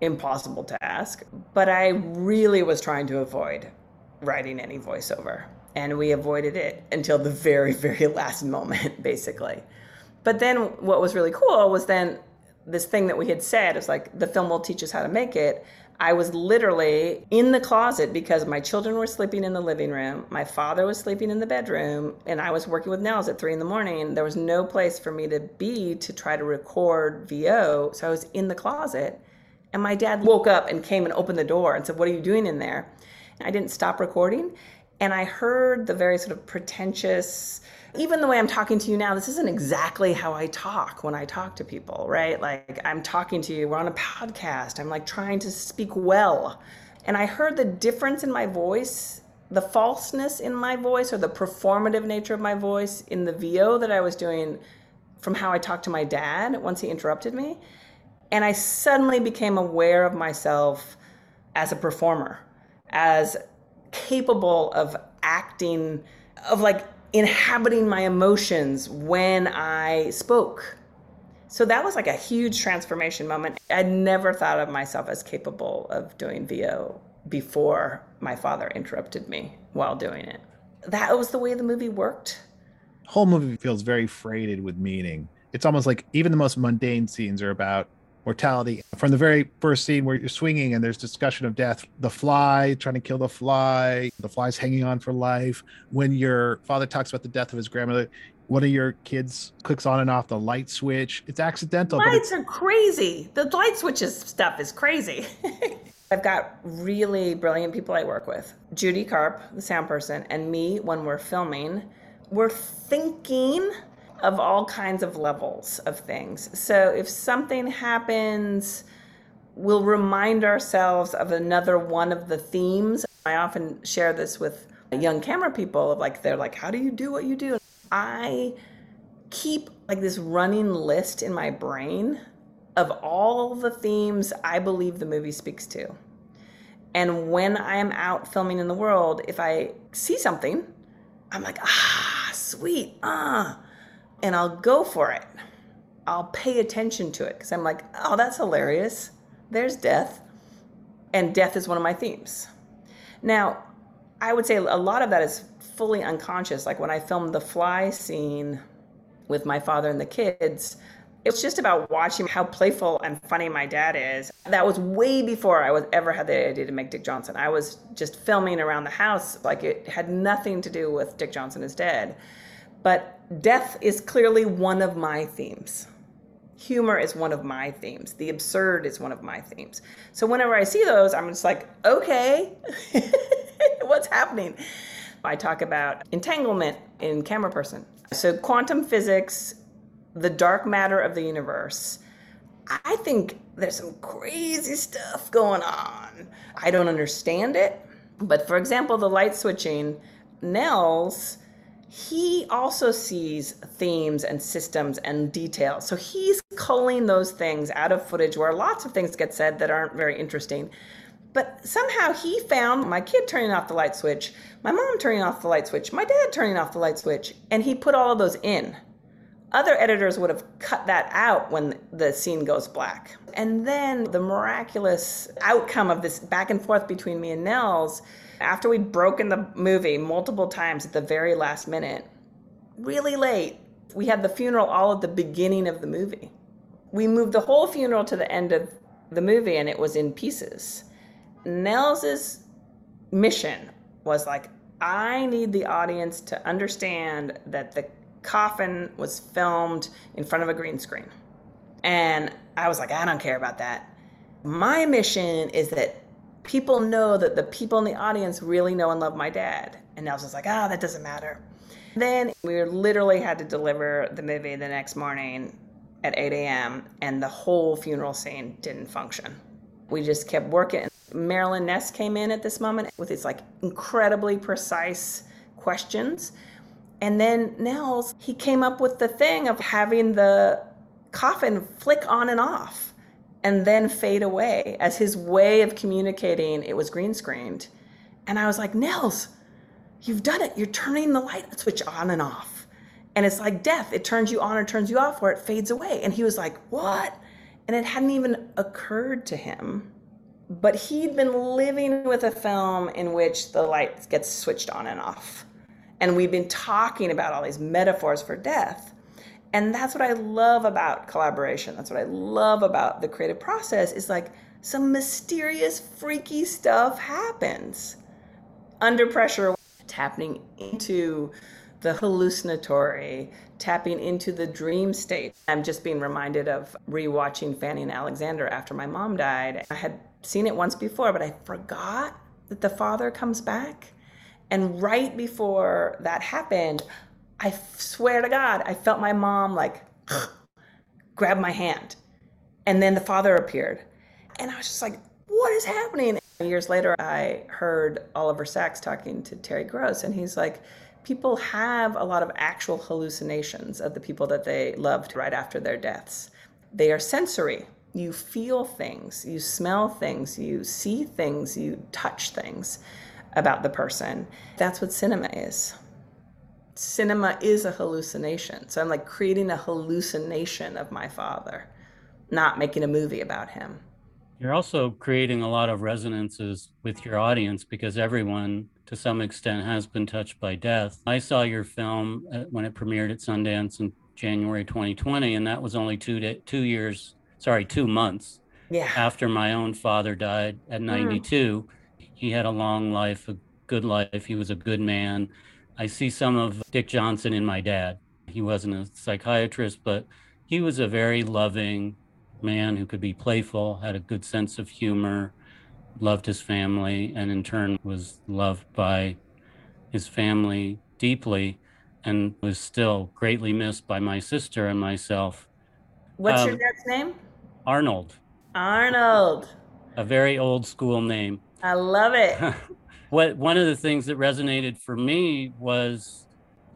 [SPEAKER 3] Impossible to ask. But I really was trying to avoid writing any voiceover. And we avoided it until the very, very last moment, basically. But then what was really cool was then this thing that we had said is like the film will teach us how to make it I was literally in the closet because my children were sleeping in the living room, my father was sleeping in the bedroom, and I was working with Nels at three in the morning. There was no place for me to be to try to record VO. So I was in the closet. And my dad woke up and came and opened the door and said, What are you doing in there? And I didn't stop recording. And I heard the very sort of pretentious, even the way I'm talking to you now, this isn't exactly how I talk when I talk to people, right? Like I'm talking to you, we're on a podcast, I'm like trying to speak well. And I heard the difference in my voice, the falseness in my voice or the performative nature of my voice in the VO that I was doing from how I talked to my dad once he interrupted me. And I suddenly became aware of myself as a performer, as capable of acting, of like inhabiting my emotions when I spoke. So that was like a huge transformation moment. I'd never thought of myself as capable of doing VO before my father interrupted me while doing it. That was the way the movie worked.
[SPEAKER 1] Whole movie feels very freighted with meaning. It's almost like even the most mundane scenes are about mortality. From the very first scene where you're swinging and there's discussion of death, the fly trying to kill the fly, the fly's hanging on for life. When your father talks about the death of his grandmother, one of your kids clicks on and off the light switch. It's accidental.
[SPEAKER 3] Lights are crazy. The light switches stuff is crazy. I've got really brilliant people I work with. Judy Karp, the sound person, and me when we're filming, we're thinking of all kinds of levels of things. So if something happens, we'll remind ourselves of another one of the themes. I often share this with young camera people of like they're like how do you do what you do? I keep like this running list in my brain of all the themes I believe the movie speaks to. And when I am out filming in the world, if I see something, I'm like, ah, sweet, ah, and I'll go for it. I'll pay attention to it because I'm like, oh, that's hilarious. There's death. And death is one of my themes. Now, I would say a lot of that is fully unconscious. Like when I filmed the fly scene with my father and the kids, it's just about watching how playful and funny my dad is. That was way before I was ever had the idea to make Dick Johnson. I was just filming around the house, like it had nothing to do with Dick Johnson is dead. But death is clearly one of my themes. Humor is one of my themes. The absurd is one of my themes. So whenever I see those, I'm just like, okay, what's happening? I talk about entanglement in camera person. So quantum physics, the dark matter of the universe. I think there's some crazy stuff going on. I don't understand it. But for example, the light switching, Nels he also sees themes and systems and details. So he's culling those things out of footage where lots of things get said that aren't very interesting. But somehow he found my kid turning off the light switch, my mom turning off the light switch, my dad turning off the light switch, and he put all of those in. Other editors would have cut that out when the scene goes black. And then the miraculous outcome of this back and forth between me and Nels after we'd broken the movie multiple times at the very last minute, really late, we had the funeral all at the beginning of the movie. We moved the whole funeral to the end of the movie and it was in pieces. Nels's mission was like, I need the audience to understand that the coffin was filmed in front of a green screen. And I was like, I don't care about that. My mission is that people know that the people in the audience really know and love my dad. And Nels was like, ah, oh, that doesn't matter. Then we literally had to deliver the movie the next morning at 8 a.m., and the whole funeral scene didn't function. We just kept working. Marilyn Ness came in at this moment with these like incredibly precise questions. And then Nels, he came up with the thing of having the coffin flick on and off and then fade away as his way of communicating it was green screened. And i was like nels you've done it. You're turning the light switch on and off. And it's like death. It turns you on or turns you off or it fades away. And he was like what? And it hadn't even occurred to him. But he'd been living with a film in which the light gets switched on and off and we've been talking about all these metaphors for death and that's what I love about collaboration. That's what I love about the creative process is like some mysterious, freaky stuff happens under pressure, tapping into the hallucinatory, tapping into the dream state. I'm just being reminded of rewatching Fanny and Alexander after my mom died. I had seen it once before, but I forgot that the father comes back. And right before that happened, I swear to God, I felt my mom like grab my hand. And then the father appeared. And I was just like, what is happening? And years later, I heard Oliver Sacks talking to Terry Gross, and he's like, people have a lot of actual hallucinations of the people that they loved right after their deaths. They are sensory. You feel things, you smell things, you see things, you touch things about the person. That's what cinema is cinema is a hallucination. So I'm like creating a hallucination of my father, not making a movie about him.
[SPEAKER 2] You're also creating a lot of resonances with your audience because everyone, to some extent, has been touched by death. I saw your film uh, when it premiered at Sundance in January 2020, and that was only two day, two years, sorry, two months
[SPEAKER 3] yeah.
[SPEAKER 2] after my own father died at hmm. 92. Mm. He had a long life, a good life. He was a good man I see some of Dick Johnson in my dad. He wasn't a psychiatrist, but he was a very loving man who could be playful, had a good sense of humor, loved his family, and in turn was loved by his family deeply and was still greatly missed by my sister and myself.
[SPEAKER 3] What's um, your dad's name?
[SPEAKER 2] Arnold.
[SPEAKER 3] Arnold.
[SPEAKER 2] A very old school name.
[SPEAKER 3] I love it.
[SPEAKER 2] what one of the things that resonated for me was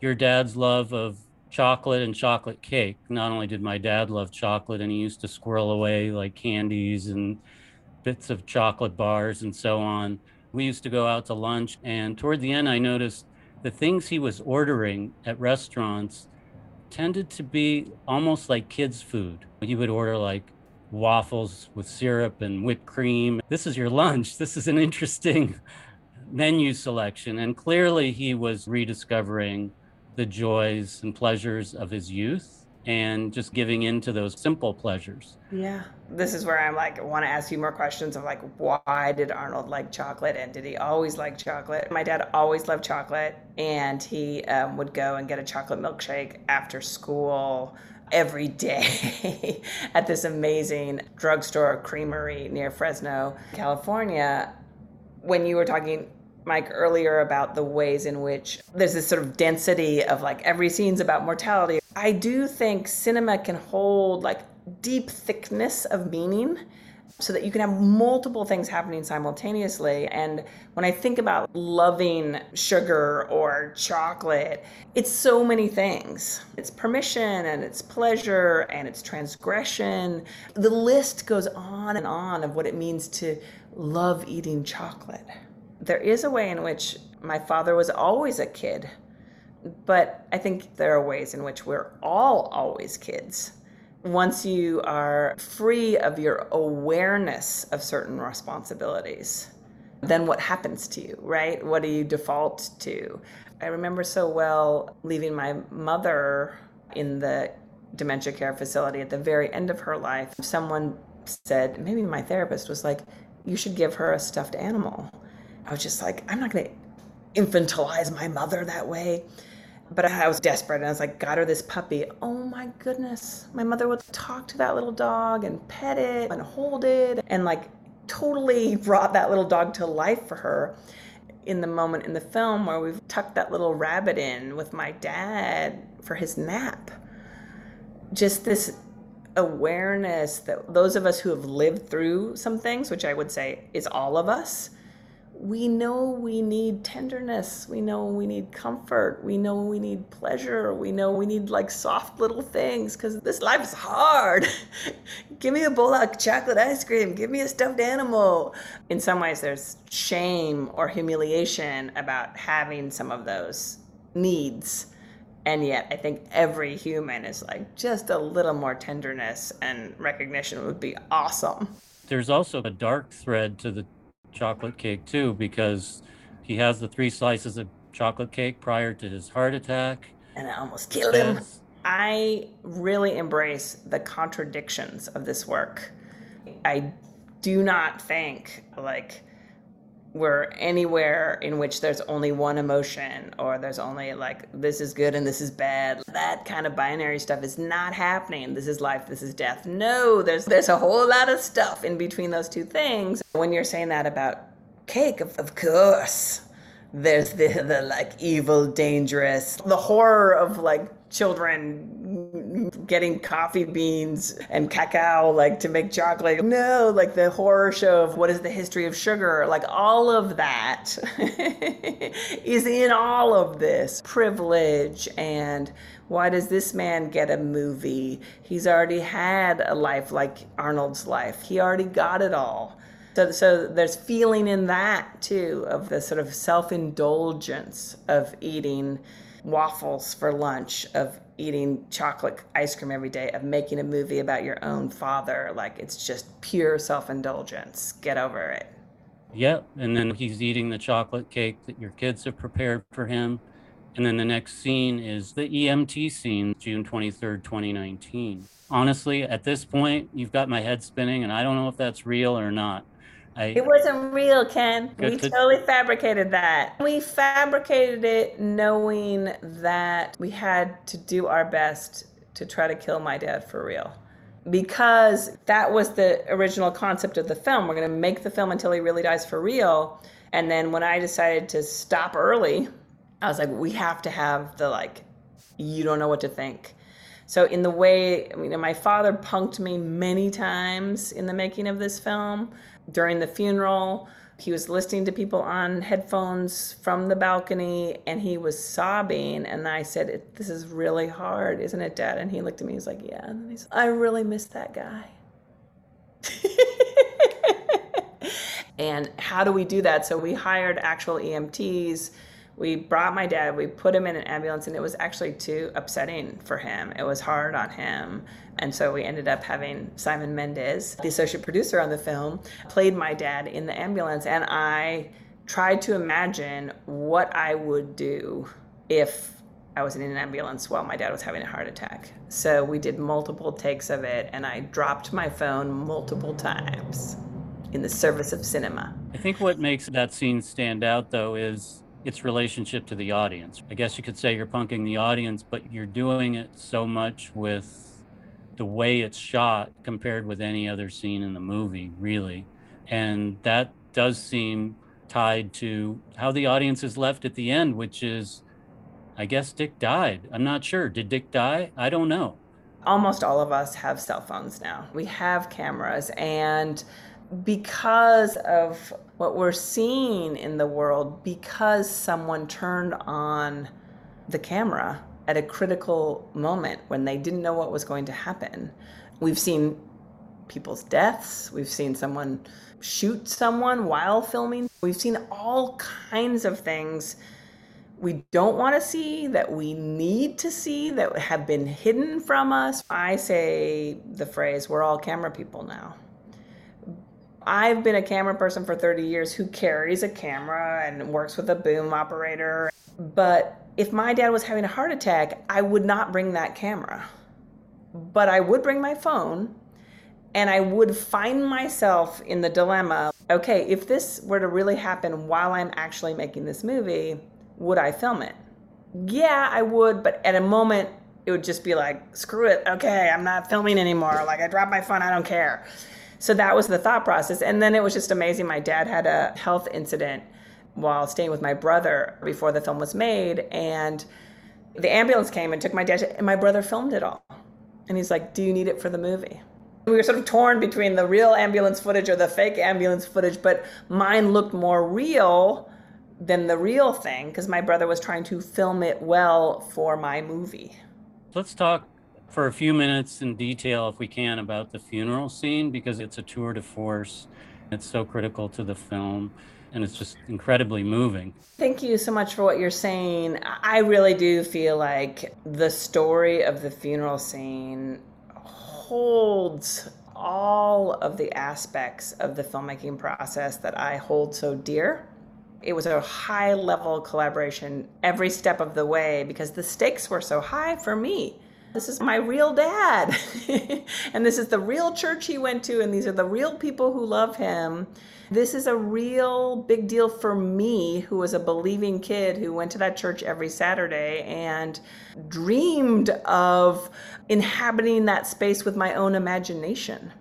[SPEAKER 2] your dad's love of chocolate and chocolate cake. Not only did my dad love chocolate and he used to squirrel away like candies and bits of chocolate bars and so on. We used to go out to lunch and toward the end I noticed the things he was ordering at restaurants tended to be almost like kids food. He would order like waffles with syrup and whipped cream. This is your lunch. This is an interesting menu selection. And clearly, he was rediscovering the joys and pleasures of his youth and just giving into those simple pleasures.
[SPEAKER 3] Yeah. This is where I'm like, I want to ask you more questions of like, why did Arnold like chocolate and did he always like chocolate? My dad always loved chocolate and he um, would go and get a chocolate milkshake after school every day at this amazing drugstore creamery near Fresno, California. When you were talking Mike earlier about the ways in which there's this sort of density of like every scene's about mortality. I do think cinema can hold like deep thickness of meaning so that you can have multiple things happening simultaneously. And when I think about loving sugar or chocolate, it's so many things. It's permission and it's pleasure and it's transgression. The list goes on and on of what it means to love eating chocolate. There is a way in which my father was always a kid, but I think there are ways in which we're all always kids once you are free of your awareness of certain responsibilities, then what happens to you, right? What do you default to? I remember so well leaving my mother in the dementia care facility at the very end of her life. Someone said, maybe my therapist was like, you should give her a stuffed animal. I was just like, I'm not going to infantilize my mother that way. But I was desperate and I was like, got her this puppy. Oh my goodness. My mother would talk to that little dog and pet it and hold it and like totally brought that little dog to life for her in the moment in the film where we've tucked that little rabbit in with my dad for his nap. Just this awareness that those of us who have lived through some things, which I would say is all of us, we know we need tenderness. We know we need comfort. We know we need pleasure. We know we need like soft little things because this life is hard. Give me a bowl of chocolate ice cream. Give me a stuffed animal. In some ways, there's shame or humiliation about having some of those needs. And yet, I think every human is like just a little more tenderness and recognition would be awesome.
[SPEAKER 2] There's also a dark thread to the chocolate cake too because he has the three slices of chocolate cake prior to his heart attack.
[SPEAKER 3] And I almost killed him. I really embrace the contradictions of this work. I do not think like we're anywhere in which there's only one emotion or there's only like this is good and this is bad. That kind of binary stuff is not happening. This is life, this is death. No, there's there's a whole lot of stuff in between those two things. When you're saying that about cake, of, of course, there's the the like evil, dangerous, the horror of like children getting coffee beans and cacao like to make chocolate. No like the horror show of what is the history of sugar like all of that is in all of this privilege. And why does this man get a movie? He's already had a life like arnold's life. He already got it all. So, so there's feeling in that too of the sort of self-indulgence of eating waffles for lunch, of eating chocolate ice cream every day, of making a movie about your own father. Like it's just pure self indulgence. Get over it.
[SPEAKER 2] Yep. And then he's eating the chocolate cake that your kids have prepared for him. And then the next scene is the EMT scene, June 23rd, 2019. Honestly, at this point, you've got my head spinning, and I don't know if that's real or not.
[SPEAKER 3] I, it wasn't real, Ken. We to, totally fabricated that. We fabricated it knowing that we had to do our best to try to kill my dad for real. Because that was the original concept of the film. We're going to make the film until he really dies for real. And then when I decided to stop early, I was like, we have to have the like, you don't know what to think. So in the way, I mean, my father punked me many times in the making of this film during the funeral. He was listening to people on headphones from the balcony and he was sobbing. And I said, This is really hard, isn't it, Dad? And he looked at me, he was like, Yeah. And I really miss that guy. and how do we do that? So we hired actual EMTs we brought my dad, we put him in an ambulance, and it was actually too upsetting for him. It was hard on him. And so we ended up having Simon Mendez, the associate producer on the film, played my dad in the ambulance. And I tried to imagine what I would do if I was in an ambulance while my dad was having a heart attack. So we did multiple takes of it, and I dropped my phone multiple times in the service of cinema.
[SPEAKER 2] I think what makes that scene stand out, though, is its relationship to the audience. I guess you could say you're punking the audience, but you're doing it so much with the way it's shot compared with any other scene in the movie, really. And that does seem tied to how the audience is left at the end, which is, I guess Dick died. I'm not sure. Did Dick die? I don't know.
[SPEAKER 3] Almost all of us have cell phones now. We have cameras. And because of what we're seeing in the world, because someone turned on the camera at a critical moment when they didn't know what was going to happen, we've seen people's deaths, we've seen someone shoot someone while filming. We've seen all kinds of things we don't want to see, that we need to see, that have been hidden from us. I say the phrase, we're all camera people now. I've been a camera person for 30 years who carries a camera and works with a boom operator. But if my dad was having a heart attack, I would not bring that camera. But I would bring my phone and I would find myself in the dilemma okay, if this were to really happen while I'm actually making this movie, would I film it? Yeah, I would, but at a moment, it would just be like, screw it, okay, I'm not filming anymore. Like, I dropped my phone, I don't care. So that was the thought process. And then it was just amazing. My dad had a health incident while staying with my brother before the film was made. And the ambulance came and took my dad, and my brother filmed it all. And he's like, Do you need it for the movie? we were sort of torn between the real ambulance footage or the fake ambulance footage, but mine looked more real than the real thing because my brother was trying to film it well for my movie.
[SPEAKER 2] Let's talk for a few minutes in detail, if we can, about the funeral scene because it's a tour de force. It's so critical to the film and it's just incredibly moving.
[SPEAKER 3] Thank you so much for what you're saying. I really do feel like the story of the funeral scene holds all of the aspects of the filmmaking process that I hold so dear. It was a high level collaboration every step of the way because the stakes were so high for me. This is my real dad. and this is the real church he went to, and these are the real people who love him. This is a real big deal for me, who was a believing kid who went to that church every Saturday and dreamed of inhabiting that space with my own imagination.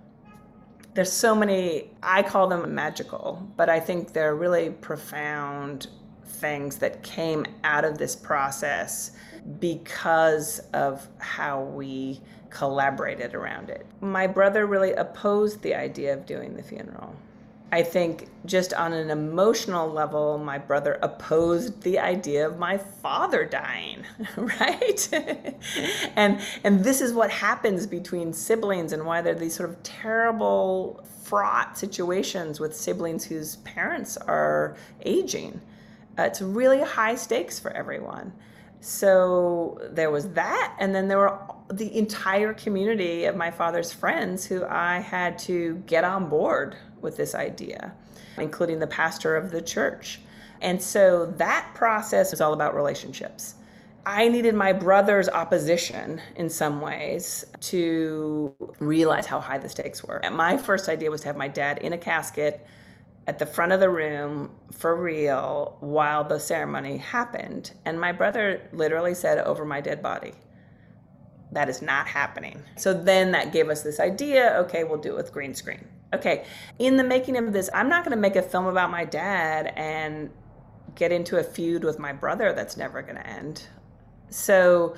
[SPEAKER 3] There's so many, I call them magical, but I think they're really profound things that came out of this process because of how we collaborated around it. My brother really opposed the idea of doing the funeral. I think just on an emotional level, my brother opposed the idea of my father dying, right? and and this is what happens between siblings and why there are these sort of terrible fraught situations with siblings whose parents are aging. Uh, it's really high stakes for everyone. So there was that, and then there were the entire community of my father's friends who I had to get on board with this idea, including the pastor of the church. And so that process was all about relationships. I needed my brother's opposition in some ways to realize how high the stakes were. And my first idea was to have my dad in a casket at the front of the room for real while the ceremony happened. And my brother literally said, Over my dead body. That is not happening. So then that gave us this idea okay, we'll do it with green screen. Okay, in the making of this, I'm not going to make a film about my dad and get into a feud with my brother that's never going to end. So,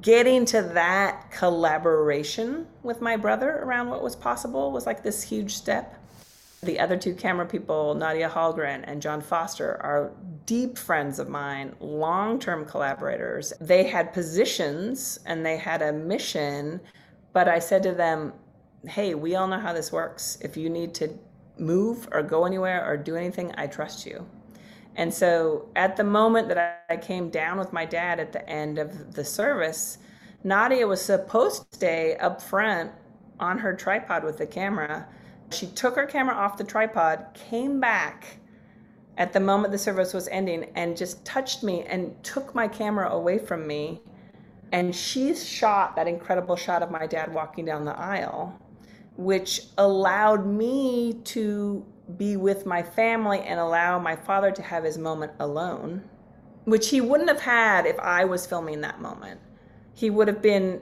[SPEAKER 3] getting to that collaboration with my brother around what was possible was like this huge step. The other two camera people, Nadia Hallgren and John Foster, are deep friends of mine, long term collaborators. They had positions and they had a mission, but I said to them, hey, we all know how this works. If you need to move or go anywhere or do anything, I trust you. And so at the moment that I came down with my dad at the end of the service, Nadia was supposed to stay up front on her tripod with the camera she took her camera off the tripod, came back at the moment the service was ending, and just touched me and took my camera away from me. And she shot that incredible shot of my dad walking down the aisle, which allowed me to be with my family and allow my father to have his moment alone, which he wouldn't have had if I was filming that moment. He would have been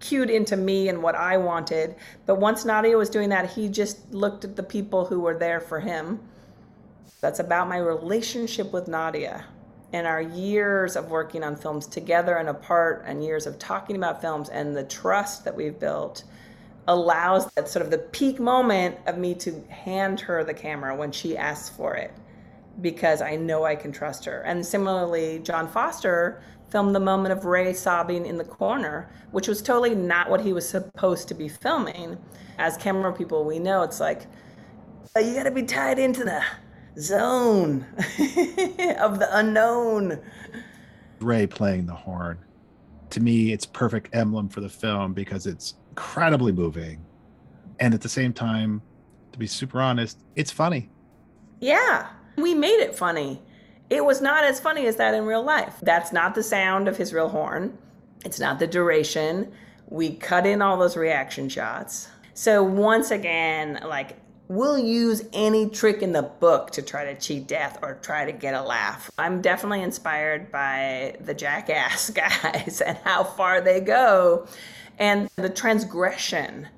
[SPEAKER 3] cued into me and what I wanted. But once Nadia was doing that, he just looked at the people who were there for him. That's about my relationship with Nadia and our years of working on films together and apart and years of talking about films and the trust that we've built allows that sort of the peak moment of me to hand her the camera when she asks for it because I know I can trust her. And similarly, John Foster filmed the moment of Ray sobbing in the corner, which was totally not what he was supposed to be filming. As camera people, we know it's like, oh, you gotta be tied into the zone of the unknown.
[SPEAKER 1] Ray playing the horn. To me, it's perfect emblem for the film because it's incredibly moving. And at the same time, to be super honest, it's funny.
[SPEAKER 3] Yeah, we made it funny. It was not as funny as that in real life. That's not the sound of his real horn. It's not the duration. We cut in all those reaction shots. So once again, like we'll use any trick in the book to try to cheat death or try to get a laugh. I'm definitely inspired by the Jackass guys and how far they go and the transgression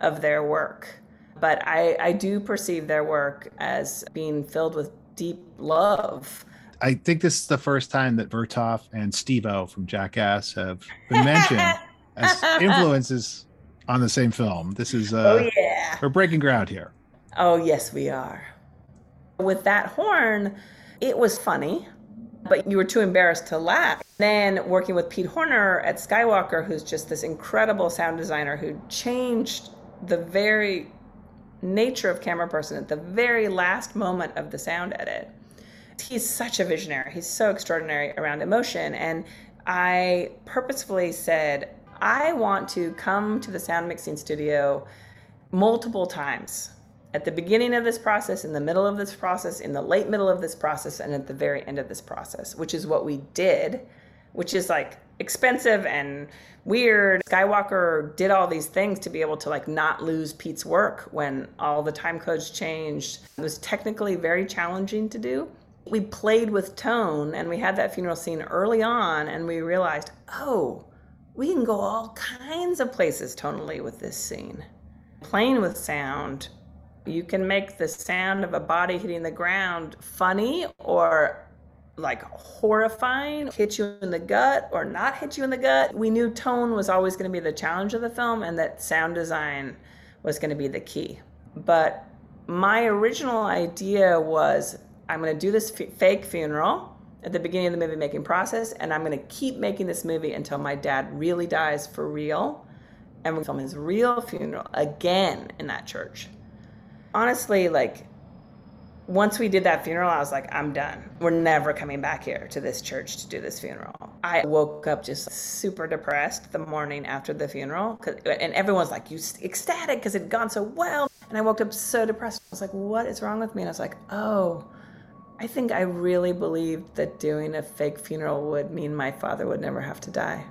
[SPEAKER 3] of their work. But I, I do perceive their work as being filled with deep love.
[SPEAKER 1] I think this is the first time that Vertov and Steve-O from Jackass have been mentioned as influences on the same film. This is uh,
[SPEAKER 3] oh yeah,
[SPEAKER 1] we're breaking ground here.
[SPEAKER 3] Oh yes, we are. With that horn, it was funny, but you were too embarrassed to laugh. Then working with Pete Horner at Skywalker, who's just this incredible sound designer who changed the very nature of camera person at the very last moment of the sound edit. He's such a visionary. He's so extraordinary around emotion. And I purposefully said, I want to come to the sound mixing studio multiple times at the beginning of this process, in the middle of this process, in the late middle of this process, and at the very end of this process, which is what we did, which is like expensive and weird. Skywalker did all these things to be able to like not lose Pete's work when all the time codes changed. It was technically very challenging to do. We played with tone and we had that funeral scene early on and we realized, oh, we can go all kinds of places tonally with this scene. Playing with sound, you can make the sound of a body hitting the ground funny or like horrifying, hit you in the gut or not hit you in the gut. We knew tone was always going to be the challenge of the film and that sound design was going to be the key. But my original idea was I'm going to do this f- fake funeral at the beginning of the movie making process and I'm going to keep making this movie until my dad really dies for real and we're film his real funeral again in that church. Honestly, like once we did that funeral, I was like, I'm done. We're never coming back here to this church to do this funeral. I woke up just super depressed the morning after the funeral. And everyone's like, you ecstatic because it had gone so well. And I woke up so depressed. I was like, what is wrong with me? And I was like, oh, I think I really believed that doing a fake funeral would mean my father would never have to die.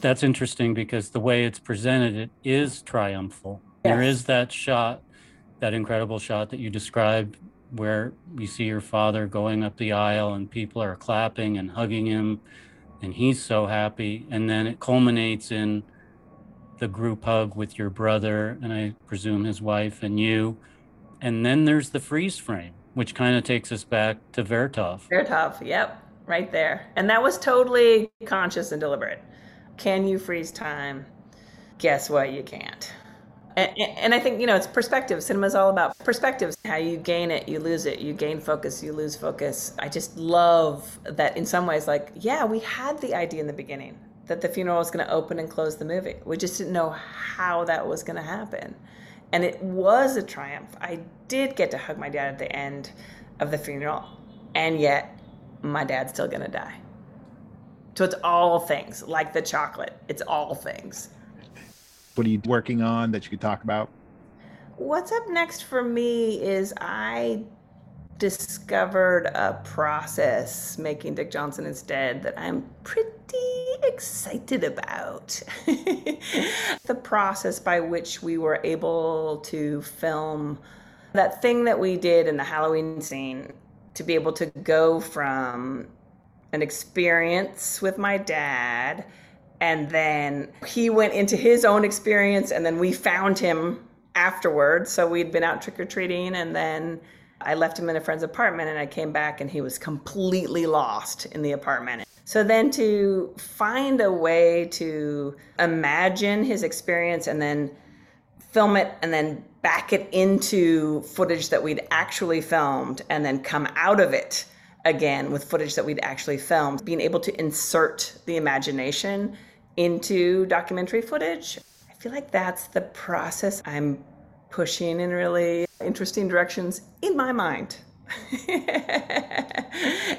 [SPEAKER 2] That's interesting because the way it's presented, it is triumphal. Yes. There is that shot that incredible shot that you described where you see your father going up the aisle and people are clapping and hugging him and he's so happy and then it culminates in the group hug with your brother and I presume his wife and you and then there's the freeze frame which kind of takes us back to Vertov.
[SPEAKER 3] Vertov, yep, right there. And that was totally conscious and deliberate. Can you freeze time? Guess what? You can't. And, and, I think you know it's perspective. Cinema is all about perspectives. How you gain it, you lose it. You gain focus, you lose focus. I just love that. In some ways, like yeah, we had the idea in the beginning that the funeral was going to open and close the movie. We just didn't know how that was going to happen, and it was a triumph. I did get to hug my dad at the end of the funeral, and yet my dad's still going to die. So it's all things like the chocolate. It's all things.
[SPEAKER 1] What are you working on that you could talk about?
[SPEAKER 3] What's up next for me is I discovered a process making Dick Johnson is Dead that I'm pretty excited about. the process by which we were able to film that thing that we did in the Halloween scene to be able to go from an experience with my dad And then he went into his own experience, and then we found him afterwards. So we'd been out trick or treating, and then I left him in a friend's apartment, and I came back, and he was completely lost in the apartment. So then to find a way to imagine his experience and then film it and then back it into footage that we'd actually filmed and then come out of it again with footage that we'd actually filmed, being able to insert the imagination into documentary footage. I feel like that's the process I'm pushing in really interesting directions in my mind.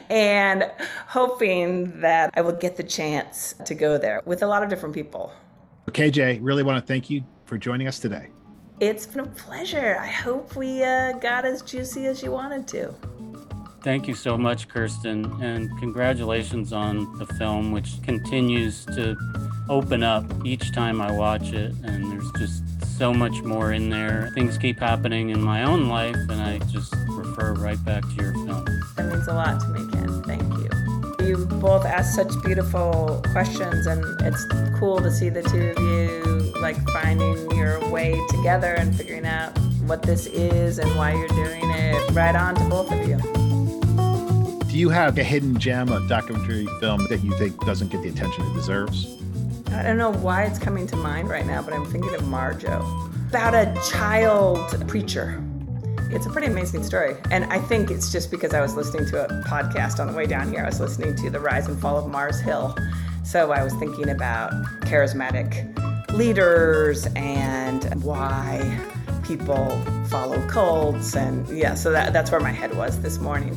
[SPEAKER 3] and hoping that I will get the chance to go there with a lot of different people.
[SPEAKER 1] KJ, really want to thank you for joining us today.
[SPEAKER 3] It's been a pleasure. I hope we uh, got as juicy as you wanted to.
[SPEAKER 2] Thank you so much, Kirsten, and congratulations on the film, which continues to open up each time I watch it. And there's just so much more in there. Things keep happening in my own life, and I just refer right back to your film.
[SPEAKER 3] That means a lot to me, Ken. Thank you. You both asked such beautiful questions, and it's cool to see the two of you like finding your way together and figuring out what this is and why you're doing it. Right on to both of you.
[SPEAKER 1] Do you have a hidden gem of documentary film that you think doesn't get the attention it deserves?
[SPEAKER 3] I don't know why it's coming to mind right now, but I'm thinking of Marjoe. About a child preacher. It's a pretty amazing story. And I think it's just because I was listening to a podcast on the way down here. I was listening to The Rise and Fall of Mars Hill. So I was thinking about charismatic leaders and why people follow cults. And yeah, so that, that's where my head was this morning.